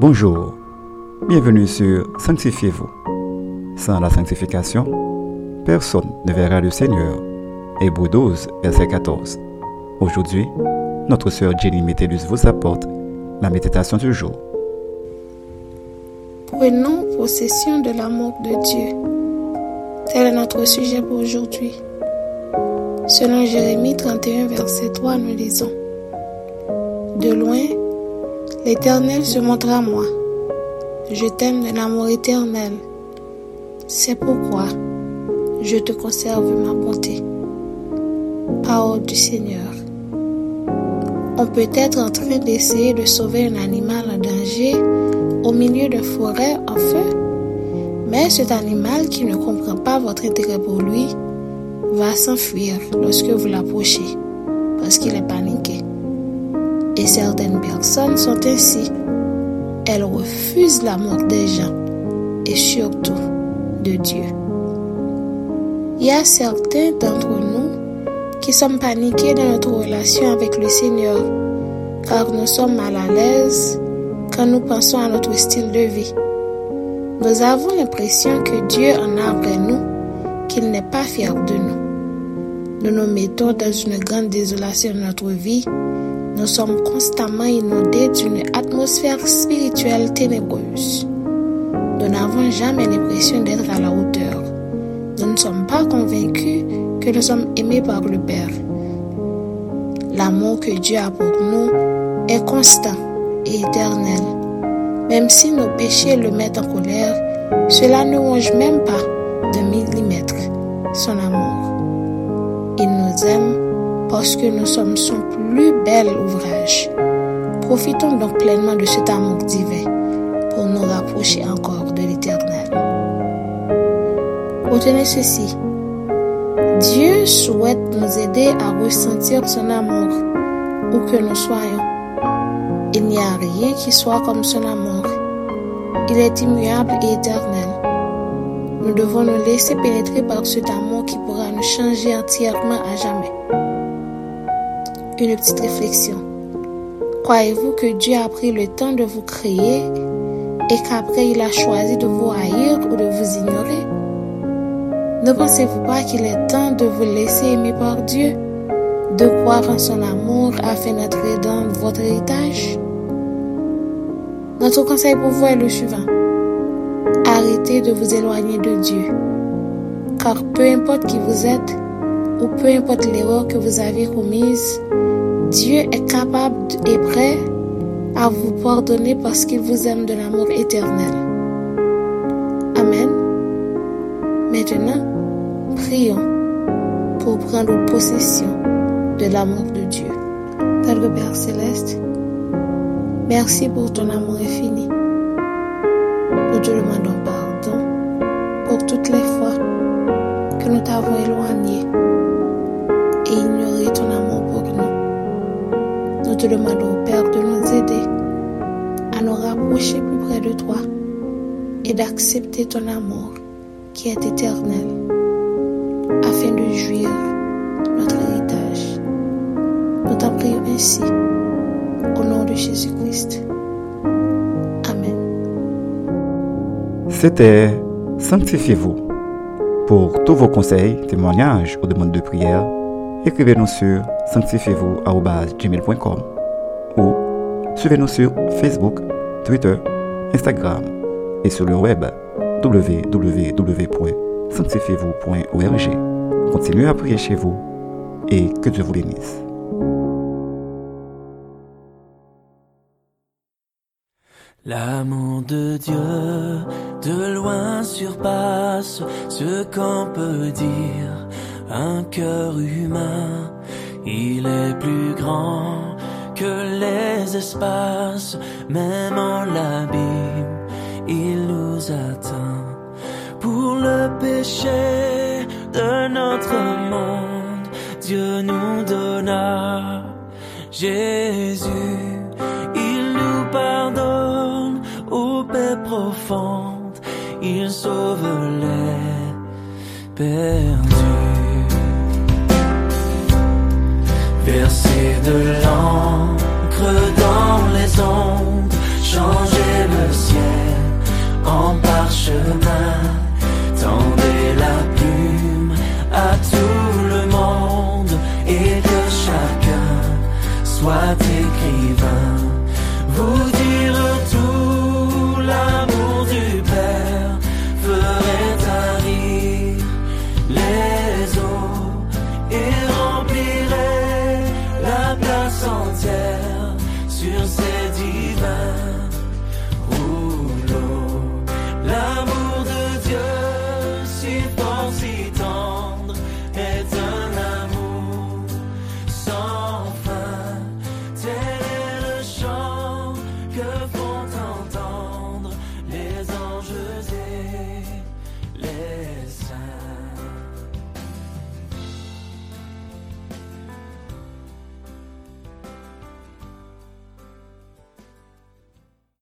Bonjour, bienvenue sur Sanctifiez-vous. Sans la sanctification, personne ne verra le Seigneur. Hébreu 12, verset 14. Aujourd'hui, notre sœur Jenny Métellus vous apporte la méditation du jour. Prenons possession de l'amour de Dieu. Tel est notre sujet pour aujourd'hui. Selon Jérémie 31, verset 3, nous lisons De loin, L'Éternel se montre à moi. Je t'aime de l'amour éternel. C'est pourquoi je te conserve ma bonté. Parole du Seigneur. On peut être en train d'essayer de sauver un animal en danger au milieu de forêt en feu, mais cet animal qui ne comprend pas votre intérêt pour lui va s'enfuir lorsque vous l'approchez parce qu'il est paniqué. Et certaines personnes sont ainsi. Elles refusent l'amour des gens et surtout de Dieu. Il y a certains d'entre nous qui sommes paniqués dans notre relation avec le Seigneur car nous sommes mal à l'aise quand nous pensons à notre style de vie. Nous avons l'impression que Dieu en a après nous, qu'il n'est pas fier de nous. Nous nous mettons dans une grande désolation de notre vie nous sommes constamment inondés d'une atmosphère spirituelle ténébreuse. Nous n'avons jamais l'impression d'être à la hauteur. Nous ne sommes pas convaincus que nous sommes aimés par le Père. L'amour que Dieu a pour nous est constant et éternel. Même si nos péchés le mettent en colère, cela ne ronge même pas de millimètre son amour. Aime parce que nous sommes son plus bel ouvrage. Profitons donc pleinement de cet amour divin pour nous rapprocher encore de l'Éternel. Retenez ceci. Dieu souhaite nous aider à ressentir son amour où que nous soyons. Il n'y a rien qui soit comme son amour. Il est immuable et éternel. Nous devons nous laisser pénétrer par cet amour qui pourra nous changer entièrement à jamais une petite réflexion. Croyez-vous que Dieu a pris le temps de vous créer et qu'après il a choisi de vous haïr ou de vous ignorer? Ne pensez-vous pas qu'il est temps de vous laisser aimer par Dieu, de croire en son amour afin d'entrer dans votre héritage? Notre conseil pour vous est le suivant. Arrêtez de vous éloigner de Dieu, car peu importe qui vous êtes, ou peu importe l'erreur que vous avez commise, Dieu est capable et prêt à vous pardonner parce qu'il vous aime de l'amour éternel. Amen. Maintenant, prions pour prendre possession de l'amour de Dieu. Tel Père céleste, merci pour ton amour infini. Nous te demandons pardon pour toutes les fois que nous t'avons éloigné et ignoré ton amour pour nous te demandons, Père, de nous aider à nous rapprocher plus près de toi et d'accepter ton amour qui est éternel afin de jouir notre héritage. Nous t'en prions ainsi au nom de Jésus-Christ. C'était Sanctifiez-vous. Pour tous vos conseils, témoignages ou demandes de prière, écrivez-nous sur sanctifiez-vous.gmail.com ou suivez-nous sur Facebook, Twitter, Instagram et sur le web www.sanctifiez-vous.org. Continuez à prier chez vous et que Dieu vous bénisse. L'amour de Dieu de loin surpasse ce qu'on peut dire, un cœur humain il est plus grand que les espaces, même en l'abîme, il nous atteint. Pour le péché de notre monde, Dieu nous donna Jésus. Il nous pardonne aux paix profondes, il sauve les perdus. Verser de l'encre dans les ondes, changer le ciel en parchemin